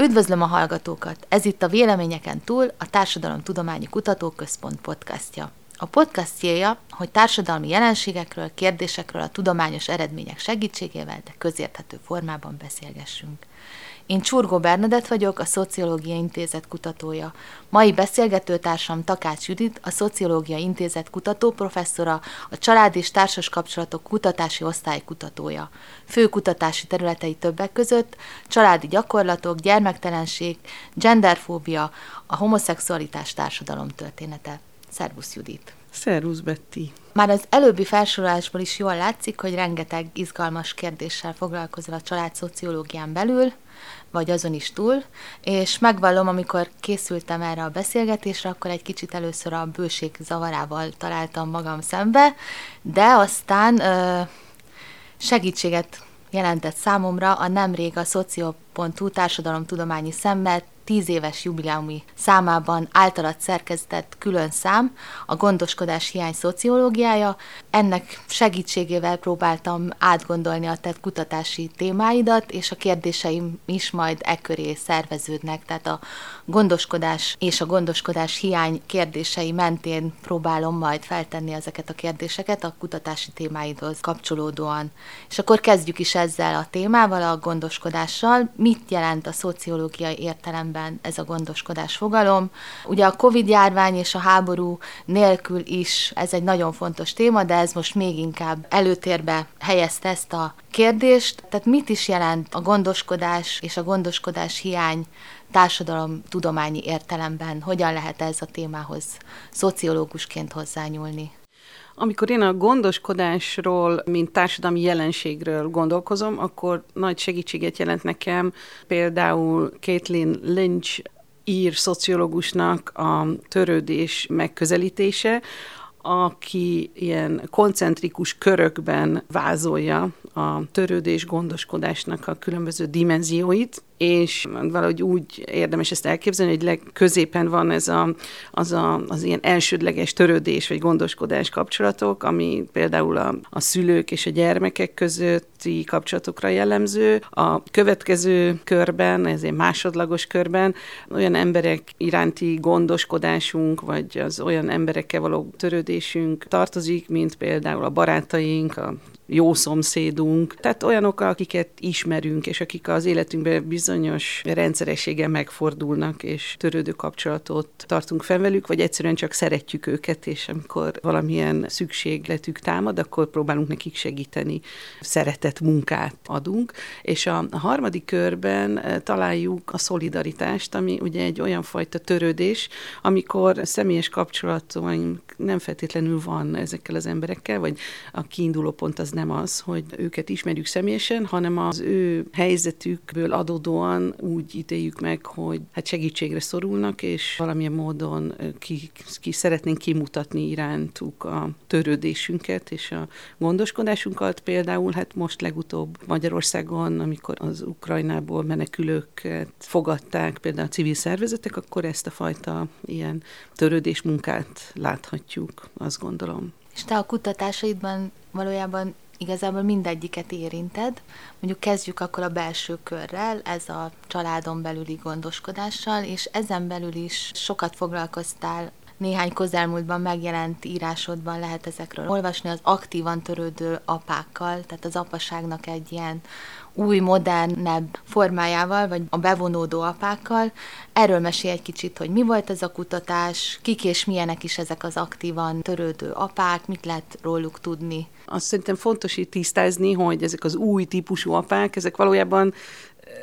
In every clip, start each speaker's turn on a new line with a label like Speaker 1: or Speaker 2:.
Speaker 1: Üdvözlöm a hallgatókat! Ez itt a Véleményeken túl a Társadalomtudományi Kutatóközpont podcastja. A podcast célja, hogy társadalmi jelenségekről, kérdésekről a tudományos eredmények segítségével, de közérthető formában beszélgessünk. Én Csurgó Bernadett vagyok, a Szociológia Intézet kutatója. Mai beszélgetőtársam Takács Judit, a Szociológia Intézet kutató professzora, a Család és Társas Kapcsolatok kutatási osztály kutatója. Fő kutatási területei többek között családi gyakorlatok, gyermektelenség, genderfóbia, a homoszexualitás társadalom története. Szervusz Judit!
Speaker 2: Szervusz Betty!
Speaker 1: Már az előbbi felsorolásból is jól látszik, hogy rengeteg izgalmas kérdéssel foglalkozol a család szociológián belül, vagy azon is túl, és megvallom, amikor készültem erre a beszélgetésre, akkor egy kicsit először a bőség zavarával találtam magam szembe, de aztán ö, segítséget jelentett számomra a nemrég a Szocio.hu társadalomtudományi szemmel tíz éves jubileumi számában általad szerkeztett külön szám, a gondoskodás hiány szociológiája. Ennek segítségével próbáltam átgondolni a tett kutatási témáidat, és a kérdéseim is majd e köré szerveződnek, tehát a gondoskodás és a gondoskodás hiány kérdései mentén próbálom majd feltenni ezeket a kérdéseket a kutatási témáidhoz kapcsolódóan. És akkor kezdjük is ezzel a témával, a gondoskodással. Mit jelent a szociológiai értelemben ez a gondoskodás fogalom. Ugye a Covid-járvány és a háború nélkül is ez egy nagyon fontos téma, de ez most még inkább előtérbe helyezte ezt a kérdést. Tehát mit is jelent a gondoskodás és a gondoskodás hiány társadalom tudományi értelemben? Hogyan lehet ez a témához szociológusként hozzányúlni?
Speaker 2: Amikor én a gondoskodásról, mint társadalmi jelenségről gondolkozom, akkor nagy segítséget jelent nekem például Caitlin Lynch ír szociológusnak a törődés megközelítése, aki ilyen koncentrikus körökben vázolja a törődés gondoskodásnak a különböző dimenzióit, és valahogy úgy érdemes ezt elképzelni, hogy legközépen van ez a, az, a, az ilyen elsődleges törődés vagy gondoskodás kapcsolatok, ami például a, a szülők és a gyermekek közötti kapcsolatokra jellemző. A következő körben, ezért másodlagos körben olyan emberek iránti gondoskodásunk, vagy az olyan emberekkel való törődésünk tartozik, mint például a barátaink, a jó szomszédunk, tehát olyanok, akiket ismerünk, és akik az életünkben bizonyos rendszerességgel megfordulnak, és törődő kapcsolatot tartunk fenn velük, vagy egyszerűen csak szeretjük őket, és amikor valamilyen szükségletük támad, akkor próbálunk nekik segíteni, szeretett munkát adunk. És a, harmadik körben eh, találjuk a szolidaritást, ami ugye egy olyan fajta törődés, amikor személyes kapcsolataink nem feltétlenül van ezekkel az emberekkel, vagy a kiinduló pont az nem az, hogy őket ismerjük személyesen, hanem az ő helyzetükből adódóan úgy ítéljük meg, hogy hát segítségre szorulnak, és valamilyen módon ki, ki szeretnénk kimutatni irántuk a törődésünket és a gondoskodásunkat. Például hát most legutóbb Magyarországon, amikor az Ukrajnából menekülőket fogadták, például a civil szervezetek, akkor ezt a fajta ilyen törődés munkát láthatjuk, azt gondolom.
Speaker 1: És te a kutatásaidban valójában igazából mindegyiket érinted. Mondjuk kezdjük akkor a belső körrel, ez a családon belüli gondoskodással, és ezen belül is sokat foglalkoztál néhány közelmúltban megjelent írásodban lehet ezekről olvasni, az aktívan törődő apákkal, tehát az apaságnak egy ilyen új, modernebb formájával, vagy a bevonódó apákkal. Erről mesélj egy kicsit, hogy mi volt ez a kutatás, kik és milyenek is ezek az aktívan törődő apák, mit lehet róluk tudni.
Speaker 2: Azt szerintem fontos itt tisztázni, hogy ezek az új típusú apák, ezek valójában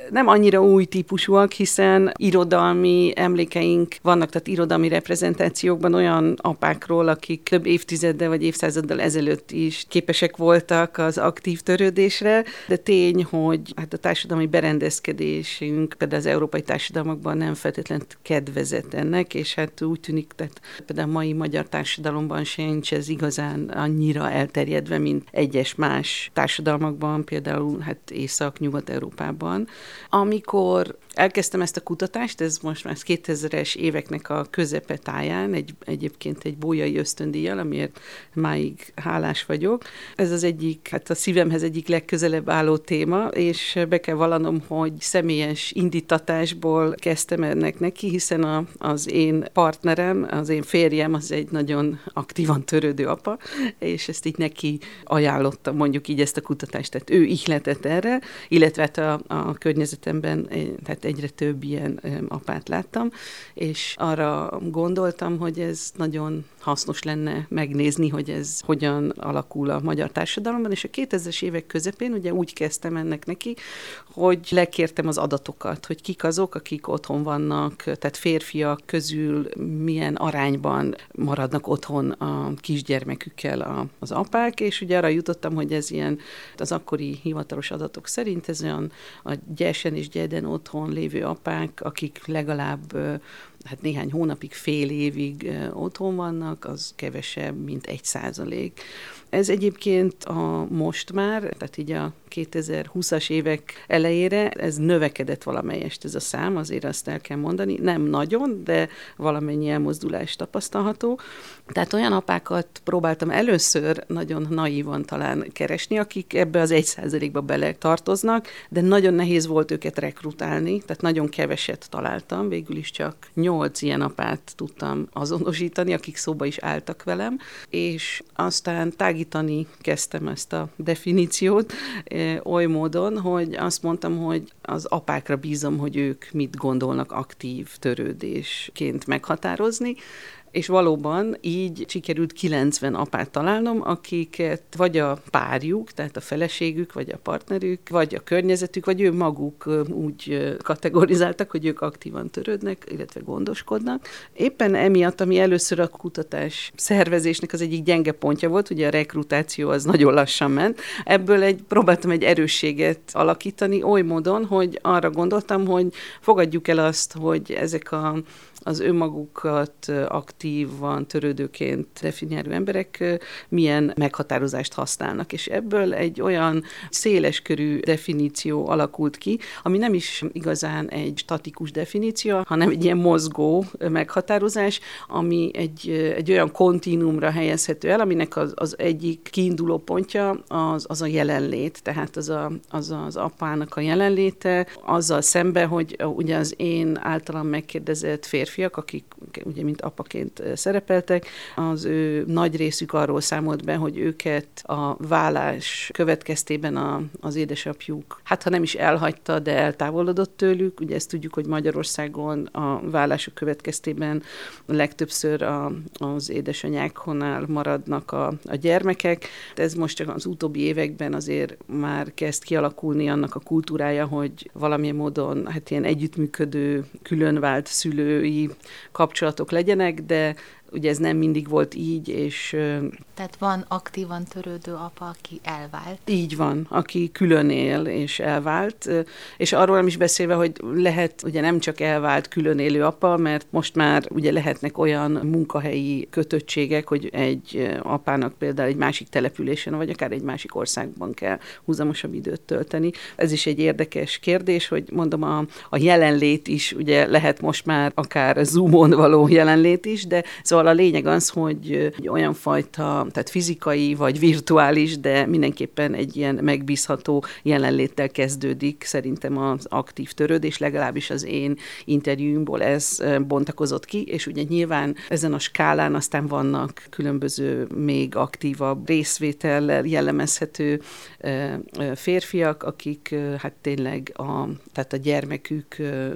Speaker 2: nem annyira új típusúak, hiszen irodalmi emlékeink vannak, tehát irodalmi reprezentációkban olyan apákról, akik több évtizeddel vagy évszázaddal ezelőtt is képesek voltak az aktív törődésre, de tény, hogy hát a társadalmi berendezkedésünk például az európai társadalmakban nem feltétlenül kedvezett ennek, és hát úgy tűnik, tehát például a mai magyar társadalomban sincs ez igazán annyira elterjedve, mint egyes más társadalmakban, például hát Észak-Nyugat-Európában. Amikor elkezdtem ezt a kutatást, ez most már 2000-es éveknek a közepetáján, egy, egyébként egy bójai ösztöndíjjal, amiért máig hálás vagyok. Ez az egyik, hát a szívemhez egyik legközelebb álló téma, és be kell vallanom, hogy személyes indítatásból kezdtem ennek neki, hiszen a, az én partnerem, az én férjem, az egy nagyon aktívan törődő apa, és ezt így neki ajánlottam, mondjuk így ezt a kutatást, tehát ő ihletett erre, illetve hát a, a környezetemben tehát egyre több ilyen apát láttam, és arra gondoltam, hogy ez nagyon hasznos lenne megnézni, hogy ez hogyan alakul a magyar társadalomban, és a 2000-es évek közepén ugye úgy kezdtem ennek neki, hogy lekértem az adatokat, hogy kik azok, akik otthon vannak, tehát férfiak közül milyen arányban maradnak otthon a kisgyermekükkel a, az apák, és ugye arra jutottam, hogy ez ilyen az akkori hivatalos adatok szerint ez olyan a gyesen és gyeden otthon lévő apák, akik legalább hát néhány hónapig, fél évig otthon vannak, az kevesebb, mint egy százalék. Ez egyébként a most már, tehát így a 2020-as évek elejére ez növekedett valamelyest ez a szám, azért azt el kell mondani. Nem nagyon, de valamennyi elmozdulás tapasztalható. Tehát olyan apákat próbáltam először nagyon naívan talán keresni, akik ebbe az egy százalékba bele tartoznak, de nagyon nehéz volt őket rekrutálni, tehát nagyon keveset találtam, végül is csak nyolc ilyen apát tudtam azonosítani, akik szóba is álltak velem, és aztán tágítani kezdtem ezt a definíciót, oly módon, hogy azt mondtam, hogy az apákra bízom, hogy ők mit gondolnak aktív törődésként meghatározni, és valóban így sikerült 90 apát találnom, akiket vagy a párjuk, tehát a feleségük, vagy a partnerük, vagy a környezetük, vagy ő maguk úgy kategorizáltak, hogy ők aktívan törődnek, illetve gondoskodnak. Éppen emiatt, ami először a kutatás szervezésnek az egyik gyenge pontja volt, ugye a rekrutáció az nagyon lassan ment, ebből egy, próbáltam egy erősséget alakítani oly módon, hogy arra gondoltam, hogy fogadjuk el azt, hogy ezek a az önmagukat aktívan, törődőként definiáló emberek milyen meghatározást használnak. És ebből egy olyan széleskörű definíció alakult ki, ami nem is igazán egy statikus definíció, hanem egy ilyen mozgó meghatározás, ami egy, egy olyan kontinumra helyezhető el, aminek az, az egyik kiinduló pontja az, az a jelenlét, tehát az, a, az az apának a jelenléte, azzal szembe, hogy ugye az én általam megkérdezett férfi férfiak, akik ugye mint apaként szerepeltek, az ő nagy részük arról számolt be, hogy őket a vállás következtében a, az édesapjuk, hát ha nem is elhagyta, de eltávolodott tőlük. Ugye ezt tudjuk, hogy Magyarországon a vállások következtében legtöbbször a, az édesanyáknál maradnak a, a gyermekek. Ez most csak az utóbbi években azért már kezd kialakulni annak a kultúrája, hogy valamilyen módon hát ilyen együttműködő, különvált szülői kapcsolatok legyenek, de ugye ez nem mindig volt így, és...
Speaker 1: Tehát van aktívan törődő apa, aki elvált.
Speaker 2: Így van, aki külön él és elvált, és arról nem is beszélve, hogy lehet ugye nem csak elvált külön élő apa, mert most már ugye lehetnek olyan munkahelyi kötöttségek, hogy egy apának például egy másik településen, vagy akár egy másik országban kell húzamosabb időt tölteni. Ez is egy érdekes kérdés, hogy mondom, a, a jelenlét is ugye lehet most már akár zoomon való jelenlét is, de szóval Szóval a lényeg az, hogy egy olyan fajta, tehát fizikai vagy virtuális, de mindenképpen egy ilyen megbízható jelenléttel kezdődik szerintem az aktív törődés, legalábbis az én interjúmból ez bontakozott ki, és ugye nyilván ezen a skálán aztán vannak különböző még aktívabb részvétellel jellemezhető férfiak, akik hát tényleg a, tehát a gyermekük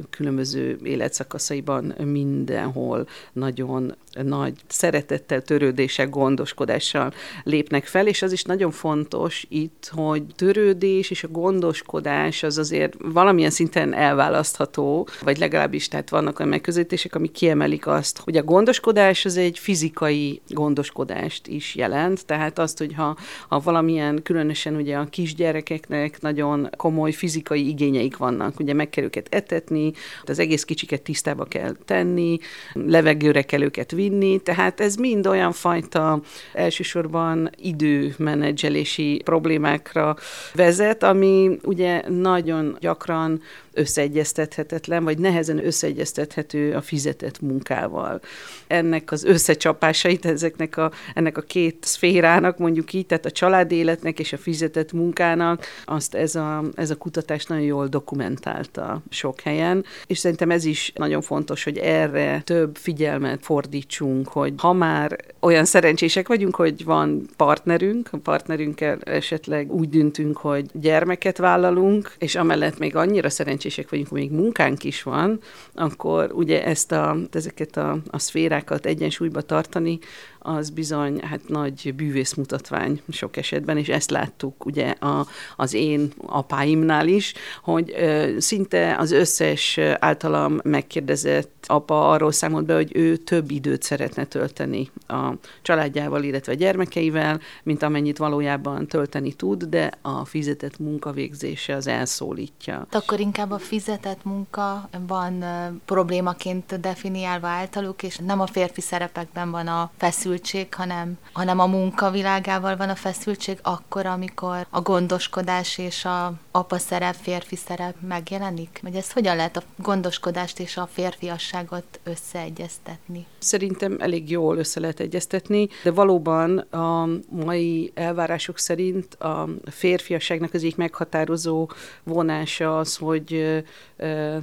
Speaker 2: különböző életszakaszaiban mindenhol nagyon nagy szeretettel, törődéssel, gondoskodással lépnek fel, és az is nagyon fontos itt, hogy törődés és a gondoskodás az azért valamilyen szinten elválasztható, vagy legalábbis tehát vannak olyan megközelítések, amik kiemelik azt, hogy a gondoskodás az egy fizikai gondoskodást is jelent, tehát azt, hogy ha, ha valamilyen, különösen ugye a kisgyerekeknek nagyon komoly fizikai igényeik vannak, ugye meg kell őket etetni, az egész kicsiket tisztába kell tenni, levegőre kell őket vinni, vinni, tehát ez mind olyan fajta elsősorban időmenedzselési problémákra vezet, ami ugye nagyon gyakran összeegyeztethetetlen, vagy nehezen összeegyeztethető a fizetett munkával. Ennek az összecsapásait, ezeknek a, ennek a két szférának, mondjuk így, tehát a családi életnek és a fizetett munkának, azt ez a, ez a kutatás nagyon jól dokumentálta sok helyen, és szerintem ez is nagyon fontos, hogy erre több figyelmet fordítsunk, hogy ha már olyan szerencsések vagyunk, hogy van partnerünk, a partnerünkkel esetleg úgy döntünk, hogy gyermeket vállalunk, és amellett még annyira szerencsések, vagyunk, még munkánk is van, akkor ugye ezt a, ezeket a, a szférákat egyensúlyba tartani, az bizony hát nagy bűvészmutatvány sok esetben, és ezt láttuk ugye a, az én apáimnál is, hogy ö, szinte az összes általam megkérdezett apa arról számolt be, hogy ő több időt szeretne tölteni a családjával, illetve a gyermekeivel, mint amennyit valójában tölteni tud, de a fizetett munkavégzése az elszólítja.
Speaker 1: De akkor inkább a fizetett munka van problémaként definiálva általuk, és nem a férfi szerepekben van a feszültség, feszültség, hanem, hanem a munkavilágával van a feszültség akkor, amikor a gondoskodás és a apa szerep, férfi szerep megjelenik? Vagy ezt hogyan lehet a gondoskodást és a férfiasságot összeegyeztetni?
Speaker 2: Szerintem elég jól össze lehet egyeztetni, de valóban a mai elvárások szerint a férfiasságnak az egyik meghatározó vonása az, hogy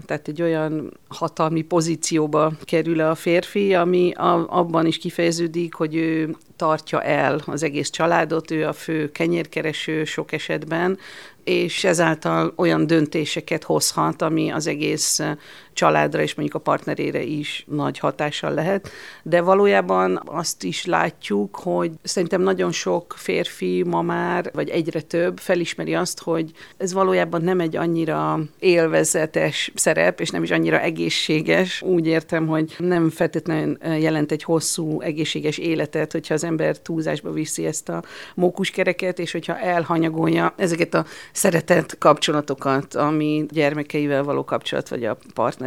Speaker 2: tehát egy olyan hatalmi pozícióba kerül a férfi, ami abban is kifejeződik, hogy ő tartja el az egész családot, ő a fő kenyérkereső sok esetben, és ezáltal olyan döntéseket hozhat, ami az egész családra és mondjuk a partnerére is nagy hatással lehet. De valójában azt is látjuk, hogy szerintem nagyon sok férfi ma már, vagy egyre több felismeri azt, hogy ez valójában nem egy annyira élvezetes szerep, és nem is annyira egészséges. Úgy értem, hogy nem feltétlenül jelent egy hosszú, egészséges életet, hogyha az ember túlzásba viszi ezt a mókuskereket, és hogyha elhanyagolja ezeket a szeretett kapcsolatokat, ami gyermekeivel való kapcsolat, vagy a partnerével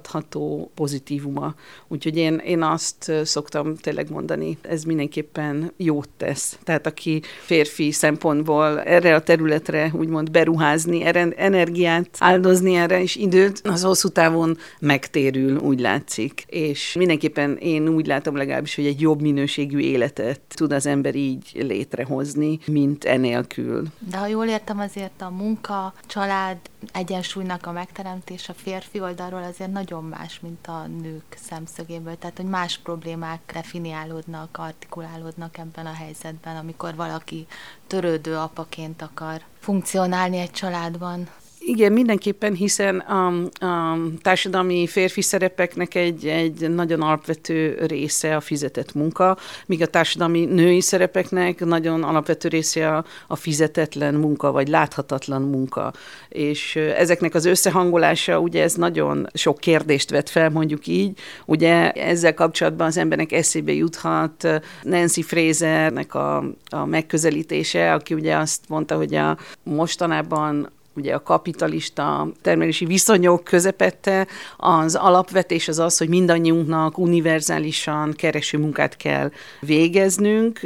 Speaker 2: kapcsolat jelenthet. És szerintem erre most már egyre nagyobb figyelem fordul, bár azt kell mondanom, hogy ez nem egy annyira új találmány, hiszen például Kopp Máriáék erre már évtizedekkel ezelőtt fölhívták a kapcsolatot, hogy azok a férfiak, akik részt vesznek a gyermekeik életében, tehát a jó kapcsolatot alakítanak ki a gyermekeikkel, azok bizony tovább élnek, és jobb minőségű életet élnek. Ennek van ilyen empirikusan is megragadható pozitívuma. Úgyhogy én, én azt szoktam tényleg mondani, ez mindenképpen jót tesz. Tehát aki férfi szempontból erre a területre úgymond beruházni, erre energiát áldozni erre és időt, az hosszú távon megtérül, úgy látszik. És mindenképpen én úgy látom legalábbis, hogy egy jobb minőségű életet tud az ember így létrehozni, mint enélkül.
Speaker 1: De ha jól értem, azért a munka család egyensúlynak a megteremtés a férfi oldalról azért nagyon más, mint a nők szemszögéből. Tehát, hogy más problémák definiálódnak, artikulálódnak ebben a helyzetben, amikor valaki törődő apaként akar funkcionálni egy családban.
Speaker 2: Igen, mindenképpen, hiszen a, a társadalmi férfi szerepeknek egy, egy nagyon alapvető része a fizetett munka, míg a társadalmi női szerepeknek nagyon alapvető része a, a fizetetlen munka, vagy láthatatlan munka. És ezeknek az összehangolása, ugye ez nagyon sok kérdést vet fel, mondjuk így. Ugye ezzel kapcsolatban az embernek eszébe juthat Nancy Frasernek a, a megközelítése, aki ugye azt mondta, hogy a mostanában ugye a kapitalista termelési viszonyok közepette, az alapvetés az az, hogy mindannyiunknak univerzálisan kereső munkát kell végeznünk,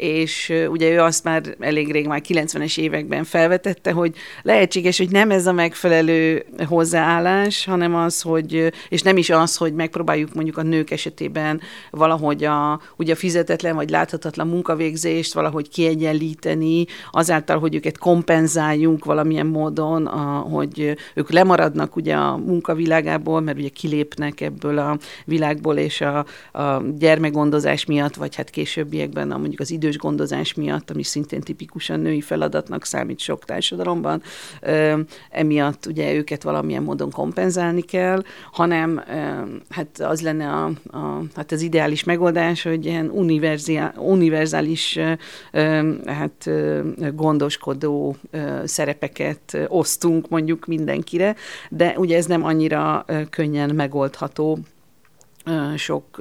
Speaker 2: és ugye ő azt már elég rég, már 90-es években felvetette, hogy lehetséges, hogy nem ez a megfelelő hozzáállás, hanem az, hogy, és nem is az, hogy megpróbáljuk mondjuk a nők esetében valahogy a, ugye a fizetetlen vagy láthatatlan munkavégzést valahogy kiegyenlíteni, azáltal, hogy őket kompenzáljunk valamilyen módon, a, hogy ők lemaradnak ugye a munkavilágából, mert ugye kilépnek ebből a világból, és a, a gyermekgondozás miatt, vagy hát későbbiekben a, mondjuk az idő idős gondozás miatt, ami szintén tipikusan női feladatnak számít sok társadalomban, emiatt ugye őket valamilyen módon kompenzálni kell, hanem hát az lenne a, a, hát az ideális megoldás, hogy ilyen univerzális hát gondoskodó szerepeket osztunk mondjuk mindenkire, de ugye ez nem annyira könnyen megoldható sok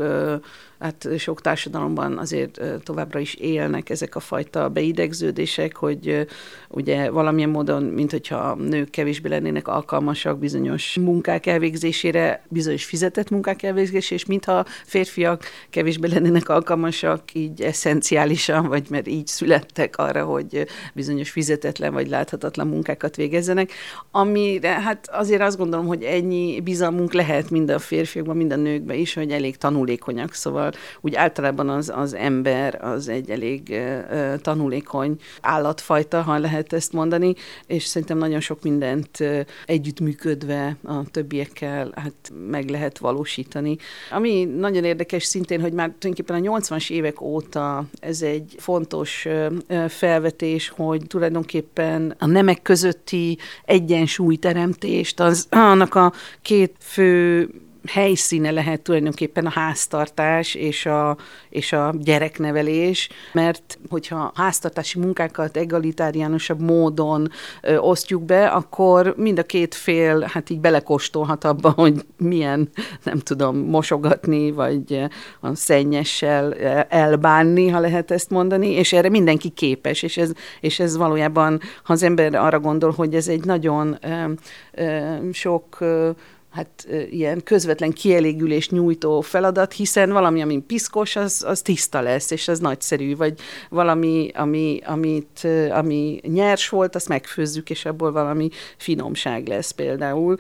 Speaker 2: hát sok társadalomban azért továbbra is élnek ezek a fajta beidegződések, hogy ugye valamilyen módon, mint hogyha nők kevésbé lennének alkalmasak bizonyos munkák elvégzésére, bizonyos fizetett munkák elvégzésére, és mintha férfiak kevésbé lennének alkalmasak így eszenciálisan, vagy mert így születtek arra, hogy bizonyos fizetetlen vagy láthatatlan munkákat végezzenek, amire hát azért azt gondolom, hogy ennyi bizalmunk lehet mind a férfiakban, mind a nőkben is, hogy elég tanulékonyak, szóval úgy általában az, az ember az egy elég uh, tanulékony állatfajta, ha lehet ezt mondani, és szerintem nagyon sok mindent uh, együttműködve a többiekkel hát meg lehet valósítani. Ami nagyon érdekes szintén, hogy már tulajdonképpen a 80-as évek óta ez egy fontos uh, felvetés, hogy tulajdonképpen a nemek közötti egyensúlyteremtést, az annak a két fő helyszíne lehet tulajdonképpen a háztartás és a, és a gyereknevelés, mert hogyha háztartási munkákat egalitáriánusabb módon ö, osztjuk be, akkor mind a két fél hát így belekóstolhat abba, hogy milyen, nem tudom, mosogatni, vagy a szennyessel elbánni, ha lehet ezt mondani, és erre mindenki képes, és ez, és ez valójában, ha az ember arra gondol, hogy ez egy nagyon ö, ö, sok ö, hát ilyen közvetlen kielégülés nyújtó feladat, hiszen valami, ami piszkos, az, az tiszta lesz, és az nagyszerű, vagy valami, ami, amit, ami nyers volt, azt megfőzzük, és abból valami finomság lesz például.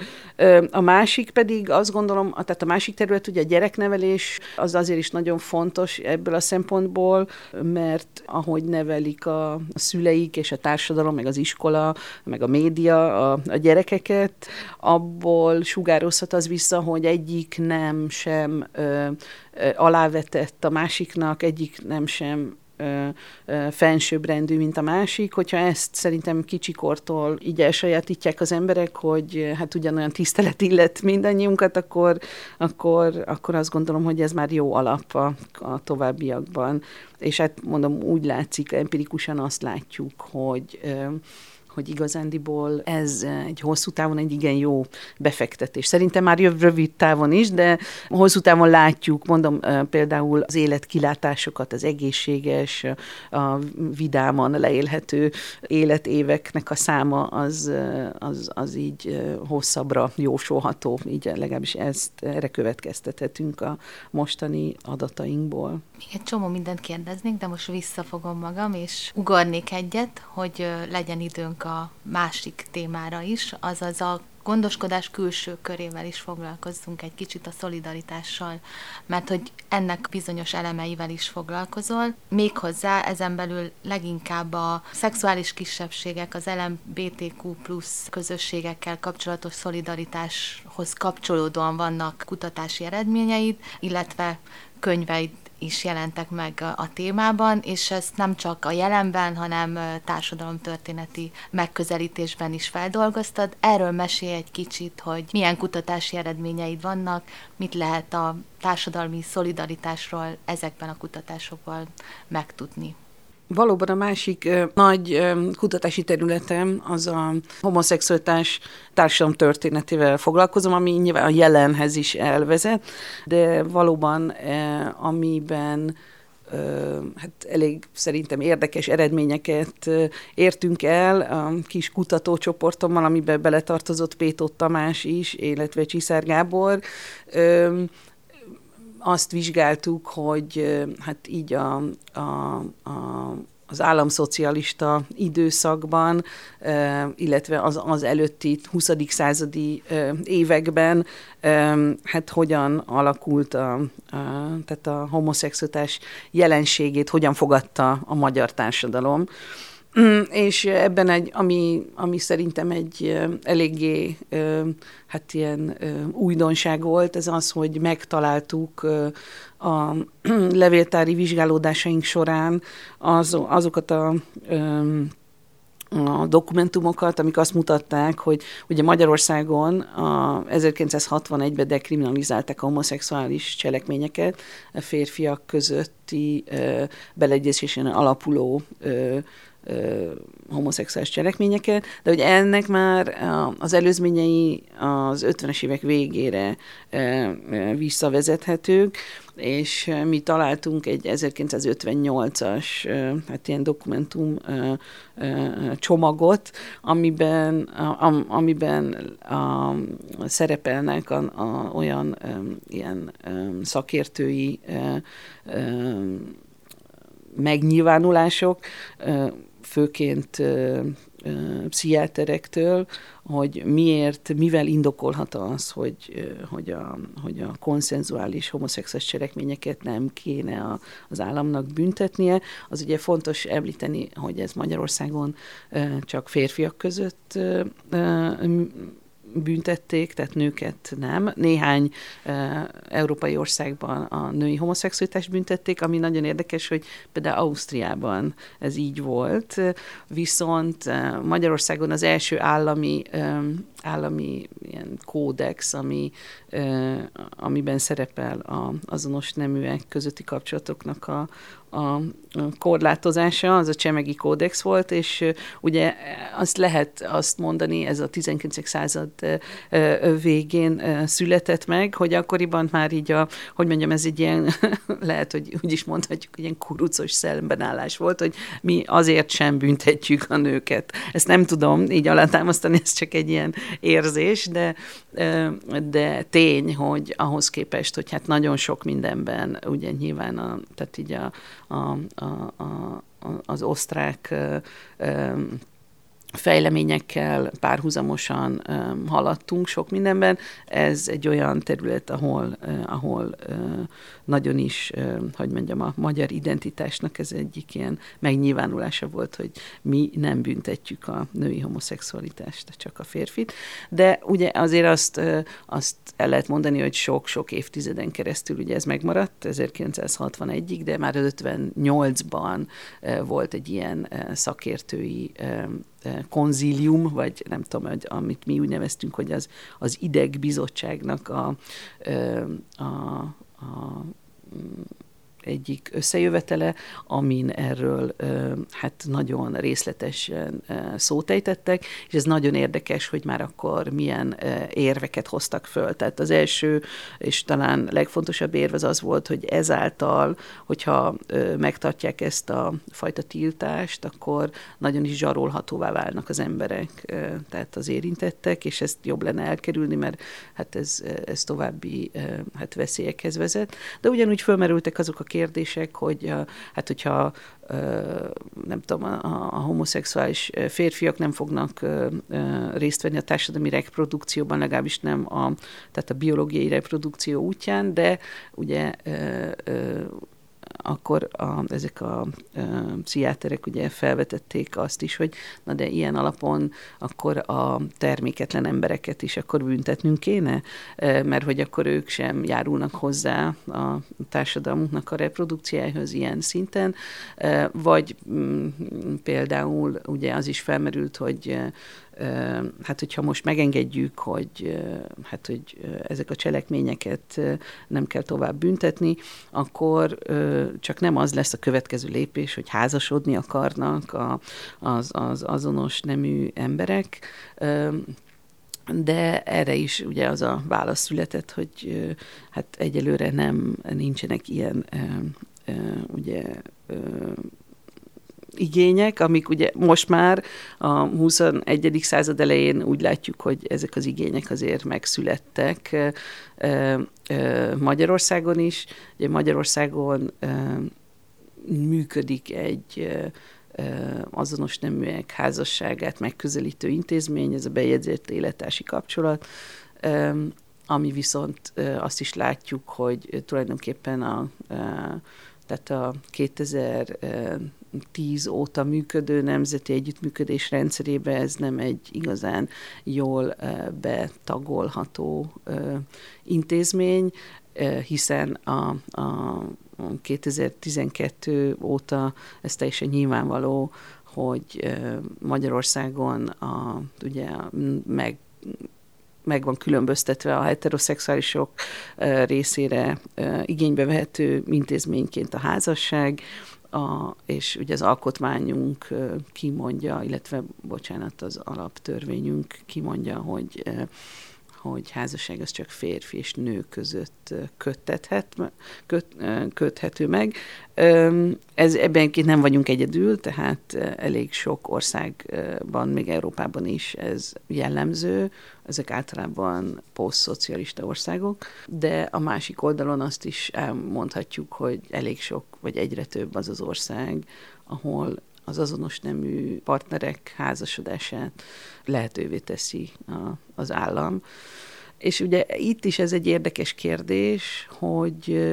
Speaker 2: A másik pedig azt gondolom, tehát a másik terület ugye a gyereknevelés, az azért is nagyon fontos ebből a szempontból, mert ahogy nevelik a, a szüleik és a társadalom, meg az iskola, meg a média a, a gyerekeket, abból sugár sugározhat az vissza, hogy egyik nem sem ö, ö, alávetett a másiknak, egyik nem sem ö, ö, fensőbbrendű, mint a másik, hogyha ezt szerintem kicsikortól így elsajátítják az emberek, hogy hát ugyanolyan tisztelet illet mindannyiunkat, akkor, akkor, akkor azt gondolom, hogy ez már jó alap a, a továbbiakban. És hát mondom, úgy látszik, empirikusan azt látjuk, hogy ö, hogy igazándiból ez egy hosszú távon egy igen jó befektetés. Szerintem már jövő rövid távon is, de hosszú távon látjuk, mondom például az életkilátásokat, az egészséges, a vidáman leélhető életéveknek a száma az, az, az így hosszabbra jósolható, így legalábbis ezt erre következtethetünk a mostani adatainkból.
Speaker 1: Még egy csomó mindent kérdeznék, de most visszafogom magam, és ugornék egyet, hogy legyen időnk a másik témára is, azaz a gondoskodás külső körével is foglalkozzunk egy kicsit a szolidaritással, mert hogy ennek bizonyos elemeivel is foglalkozol. Méghozzá ezen belül leginkább a szexuális kisebbségek, az LMBTQ plusz közösségekkel kapcsolatos szolidaritáshoz kapcsolódóan vannak kutatási eredményeid, illetve könyveid is jelentek meg a témában, és ezt nem csak a jelenben, hanem társadalomtörténeti megközelítésben is feldolgoztad. Erről mesélj egy kicsit, hogy milyen kutatási eredményeid vannak, mit lehet a társadalmi szolidaritásról ezekben a kutatásokban megtudni.
Speaker 2: Valóban a másik nagy kutatási területem az a homoszexualitás társadalom történetével foglalkozom, ami nyilván a jelenhez is elvezet, de valóban amiben hát elég szerintem érdekes eredményeket értünk el a kis kutatócsoportommal, amiben beletartozott Pétó Tamás is, illetve Csiszár Gábor azt vizsgáltuk, hogy hát így a, a, a az államszocialista időszakban, illetve az, az előtti 20. századi években, hát hogyan alakult a, a, tehát a homoszexualitás jelenségét, hogyan fogadta a magyar társadalom. Mm, és ebben egy, ami, ami szerintem egy eléggé hát ilyen újdonság volt, ez az, hogy megtaláltuk a levéltári vizsgálódásaink során az, azokat a a dokumentumokat, amik azt mutatták, hogy ugye Magyarországon a 1961-ben dekriminalizálták a homoszexuális cselekményeket, a férfiak közötti beleegyezésen alapuló homoszexuális cselekményeket, de hogy ennek már az előzményei az 50-es évek végére visszavezethetők, és mi találtunk egy 1958-as hát ilyen dokumentum csomagot, amiben, amiben a, szerepelnek olyan ilyen szakértői megnyilvánulások, főként pszichiáterektől, hogy miért, mivel indokolhat az, hogy, hogy, a, hogy a konszenzuális homoszexuális cselekményeket nem kéne a, az államnak büntetnie. Az ugye fontos említeni, hogy ez Magyarországon csak férfiak között büntették, tehát nőket nem. Néhány e, európai országban a női homoszexualitást büntették, ami nagyon érdekes, hogy például Ausztriában ez így volt, viszont Magyarországon az első állami állami ilyen kódex, ami, amiben szerepel a azonos neműek közötti kapcsolatoknak a, a korlátozása, az a Csemegi kódex volt, és ugye azt lehet azt mondani, ez a 19. század végén született meg, hogy akkoriban már így a, hogy mondjam, ez egy ilyen, lehet, hogy úgy is mondhatjuk, ilyen kurucos szembenállás volt, hogy mi azért sem büntetjük a nőket. Ezt nem tudom így alátámasztani, ez csak egy ilyen érzés, de, de tény, hogy ahhoz képest, hogy hát nagyon sok mindenben, ugye nyilván a, tehát így a, a, a, a, az osztrák fejleményekkel párhuzamosan um, haladtunk sok mindenben. Ez egy olyan terület, ahol, ahol nagyon is, uh, hogy mondjam, a magyar identitásnak ez egyik ilyen megnyilvánulása volt, hogy mi nem büntetjük a női homoszexualitást, csak a férfit. De ugye azért azt, azt el lehet mondani, hogy sok-sok évtizeden keresztül ugye ez megmaradt, 1961-ig, de már 58-ban uh, volt egy ilyen szakértői konzílium, vagy nem tudom, hogy, amit mi úgy neveztünk, hogy az, az idegbizottságnak a, a, a egyik összejövetele, amin erről hát nagyon részletesen szótejtettek, és ez nagyon érdekes, hogy már akkor milyen érveket hoztak föl. Tehát az első és talán legfontosabb érv az az volt, hogy ezáltal, hogyha megtartják ezt a fajta tiltást, akkor nagyon is zsarolhatóvá válnak az emberek, tehát az érintettek, és ezt jobb lenne elkerülni, mert hát ez, ez további hát veszélyekhez vezet. De ugyanúgy fölmerültek azok a kérdések, hogy hát hogyha nem tudom, a, a homoszexuális férfiak nem fognak részt venni a társadalmi reprodukcióban, legalábbis nem a, tehát a biológiai reprodukció útján, de ugye akkor a, ezek a, a pszichiáterek ugye felvetették azt is, hogy na de ilyen alapon akkor a terméketlen embereket is akkor büntetnünk kéne, mert hogy akkor ők sem járulnak hozzá a társadalmunknak a reprodukciához ilyen szinten, vagy mm, például ugye az is felmerült, hogy hát hogyha most megengedjük, hogy, hát, hogy ezek a cselekményeket nem kell tovább büntetni, akkor csak nem az lesz a következő lépés, hogy házasodni akarnak az, az azonos nemű emberek, de erre is ugye az a válasz született, hogy hát egyelőre nem nincsenek ilyen ugye igények, amik ugye most már a 21. század elején úgy látjuk, hogy ezek az igények azért megszülettek Magyarországon is. Ugye Magyarországon működik egy azonos neműek házasságát megközelítő intézmény, ez a bejegyzett életási kapcsolat, ami viszont azt is látjuk, hogy tulajdonképpen a tehát a 2000 2010 óta működő nemzeti együttműködés rendszerébe ez nem egy igazán jól betagolható intézmény, hiszen a, a 2012 óta ez teljesen nyilvánvaló, hogy Magyarországon a, ugye meg meg van különböztetve a heteroszexuálisok részére igénybe vehető intézményként a házasság, a, és ugye az alkotmányunk kimondja, illetve, bocsánat, az alaptörvényünk kimondja, hogy hogy házasság az csak férfi és nő között köttethet, köt, köthető meg. Ez, ebben nem vagyunk egyedül, tehát elég sok országban, még Európában is ez jellemző, ezek általában posztszocialista országok, de a másik oldalon azt is elmondhatjuk, hogy elég sok, vagy egyre több az az ország, ahol az azonos nemű partnerek házasodását lehetővé teszi a, az állam. És ugye itt is ez egy érdekes kérdés, hogy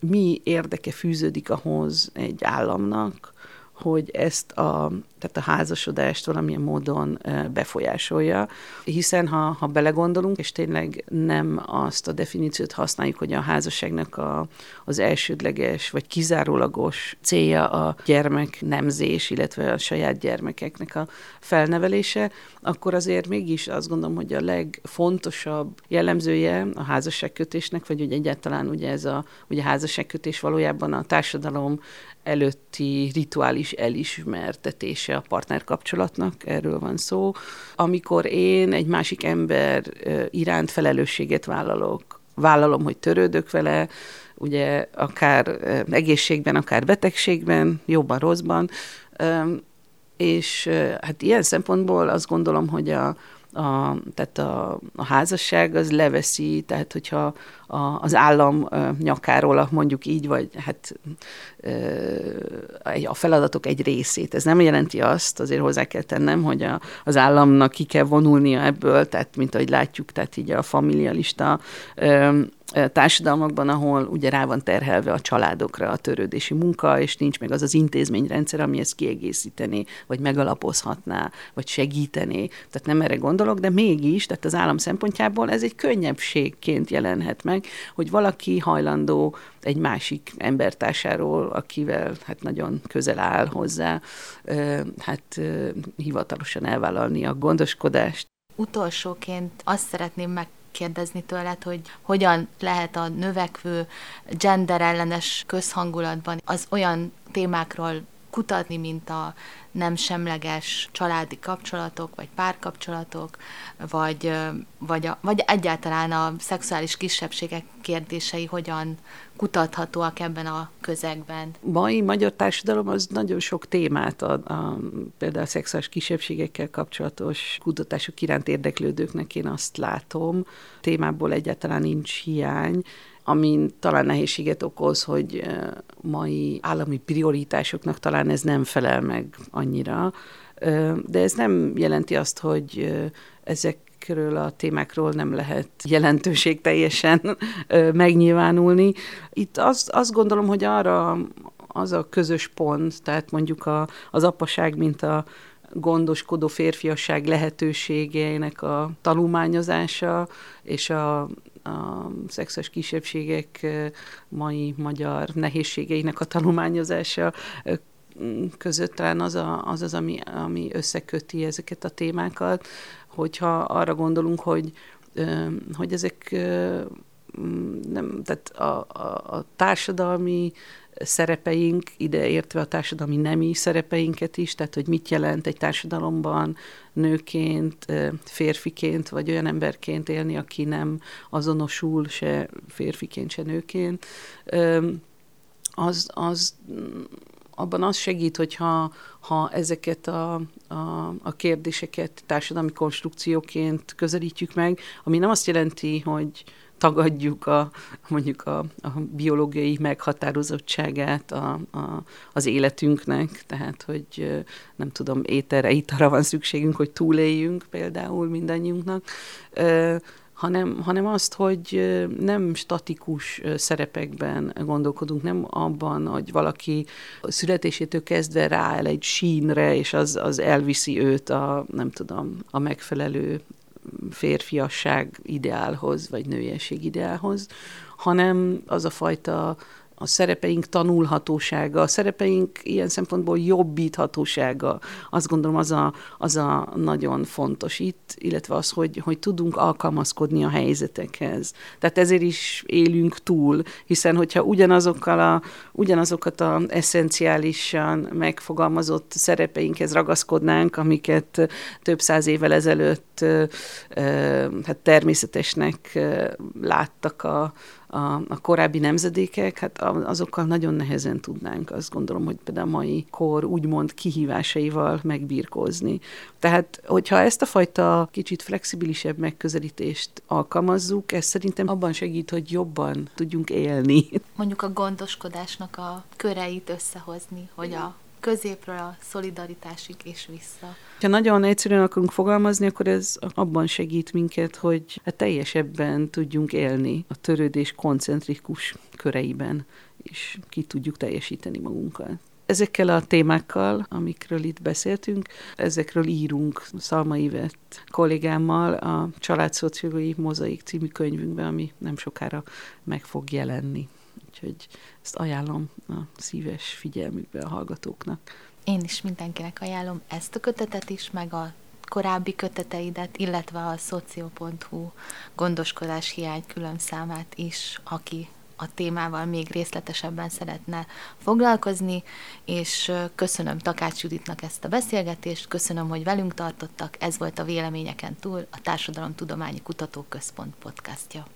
Speaker 2: mi érdeke fűződik ahhoz egy államnak, hogy ezt a, tehát a házasodást valamilyen módon befolyásolja, hiszen ha, ha belegondolunk, és tényleg nem azt a definíciót használjuk, hogy a házasságnak a, az elsődleges vagy kizárólagos célja a gyermek nemzés, illetve a saját gyermekeknek a felnevelése, akkor azért mégis azt gondolom, hogy a legfontosabb jellemzője a házasságkötésnek, vagy hogy egyáltalán ugye ez a ugye házasságkötés valójában a társadalom előtti rituális elismertetése a partnerkapcsolatnak, erről van szó. Amikor én egy másik ember iránt felelősséget vállalok, vállalom, hogy törődök vele, ugye akár egészségben, akár betegségben, jobban, rosszban, és hát ilyen szempontból azt gondolom, hogy a, a, tehát a, a házasság az leveszi, tehát hogyha a, az állam nyakáról, mondjuk így, vagy hát a feladatok egy részét. Ez nem jelenti azt, azért hozzá kell tennem, hogy a, az államnak ki kell vonulnia ebből, tehát mint ahogy látjuk, tehát így a familialista társadalmakban, ahol ugye rá van terhelve a családokra a törődési munka, és nincs meg az az intézményrendszer, ami ezt kiegészíteni, vagy megalapozhatná, vagy segíteni. Tehát nem erre gondolok, de mégis, tehát az állam szempontjából ez egy könnyebbségként jelenhet meg, hogy valaki hajlandó egy másik embertársáról, akivel hát nagyon közel áll hozzá, hát hivatalosan elvállalni a gondoskodást.
Speaker 1: Utolsóként azt szeretném meg kérdezni tőled, hogy hogyan lehet a növekvő genderellenes közhangulatban az olyan témákról kutatni, mint a nem semleges családi kapcsolatok, vagy párkapcsolatok, vagy, vagy, a, vagy egyáltalán a szexuális kisebbségek kérdései hogyan kutathatóak ebben a közegben.
Speaker 2: Mai magyar társadalom az nagyon sok témát ad, a, például a szexuális kisebbségekkel kapcsolatos kutatások iránt érdeklődőknek én azt látom. Témából egyáltalán nincs hiány, ami talán nehézséget okoz, hogy mai állami prioritásoknak talán ez nem felel meg annyira, de ez nem jelenti azt, hogy ezekről a témákról nem lehet jelentőség teljesen megnyilvánulni. Itt azt, azt gondolom, hogy arra az a közös pont, tehát mondjuk a, az apaság, mint a gondoskodó férfiasság lehetőségeinek a tanulmányozása, és a, a szexuális kisebbségek mai magyar nehézségeinek a tanulmányozása között talán az az, az, az ami, ami összeköti ezeket a témákat, hogyha arra gondolunk, hogy, hogy ezek nem, tehát a, a, a társadalmi szerepeink, ide értve a társadalmi nemi szerepeinket is, tehát hogy mit jelent egy társadalomban nőként, férfiként, vagy olyan emberként élni, aki nem azonosul se férfiként, se nőként, az, az abban az segít, hogyha ha ezeket a, a, a kérdéseket társadalmi konstrukcióként közelítjük meg, ami nem azt jelenti, hogy tagadjuk a, mondjuk a, a biológiai meghatározottságát a, a, az életünknek, tehát hogy nem tudom, ételre, italra van szükségünk, hogy túléljünk például mindannyiunknak, hanem, hanem azt, hogy nem statikus szerepekben gondolkodunk, nem abban, hogy valaki születésétől kezdve rááll egy sínre, és az, az elviszi őt a, nem tudom, a megfelelő férfiasság ideálhoz, vagy nőiesség ideálhoz, hanem az a fajta a szerepeink tanulhatósága, a szerepeink ilyen szempontból jobbíthatósága, azt gondolom az a, az a nagyon fontos itt, illetve az, hogy, hogy tudunk alkalmazkodni a helyzetekhez. Tehát ezért is élünk túl, hiszen hogyha ugyanazokkal a, ugyanazokat a eszenciálisan megfogalmazott szerepeinkhez ragaszkodnánk, amiket több száz évvel ezelőtt hát természetesnek láttak a, a, a korábbi nemzedékek, hát azokkal nagyon nehezen tudnánk azt gondolom, hogy például a mai kor úgymond kihívásaival megbírkozni. Tehát, hogyha ezt a fajta kicsit flexibilisebb megközelítést alkalmazzuk, ez szerintem abban segít, hogy jobban tudjunk élni.
Speaker 1: Mondjuk a gondoskodásnak a köreit összehozni, hogy a középről a szolidaritásig és vissza.
Speaker 2: Ha nagyon egyszerűen akarunk fogalmazni, akkor ez abban segít minket, hogy a teljesebben tudjunk élni a törődés koncentrikus köreiben, és ki tudjuk teljesíteni magunkat. Ezekkel a témákkal, amikről itt beszéltünk, ezekről írunk Szalmai Vett kollégámmal a Családszociológiai Mozaik című könyvünkben, ami nem sokára meg fog jelenni. Úgyhogy ezt ajánlom a szíves figyelmükbe a hallgatóknak.
Speaker 1: Én is mindenkinek ajánlom ezt a kötetet is, meg a korábbi köteteidet, illetve a szoció.hu gondoskodás hiány külön számát is, aki a témával még részletesebben szeretne foglalkozni, és köszönöm Takács Juditnak ezt a beszélgetést, köszönöm, hogy velünk tartottak, ez volt a Véleményeken túl, a Társadalomtudományi Kutatóközpont podcastja.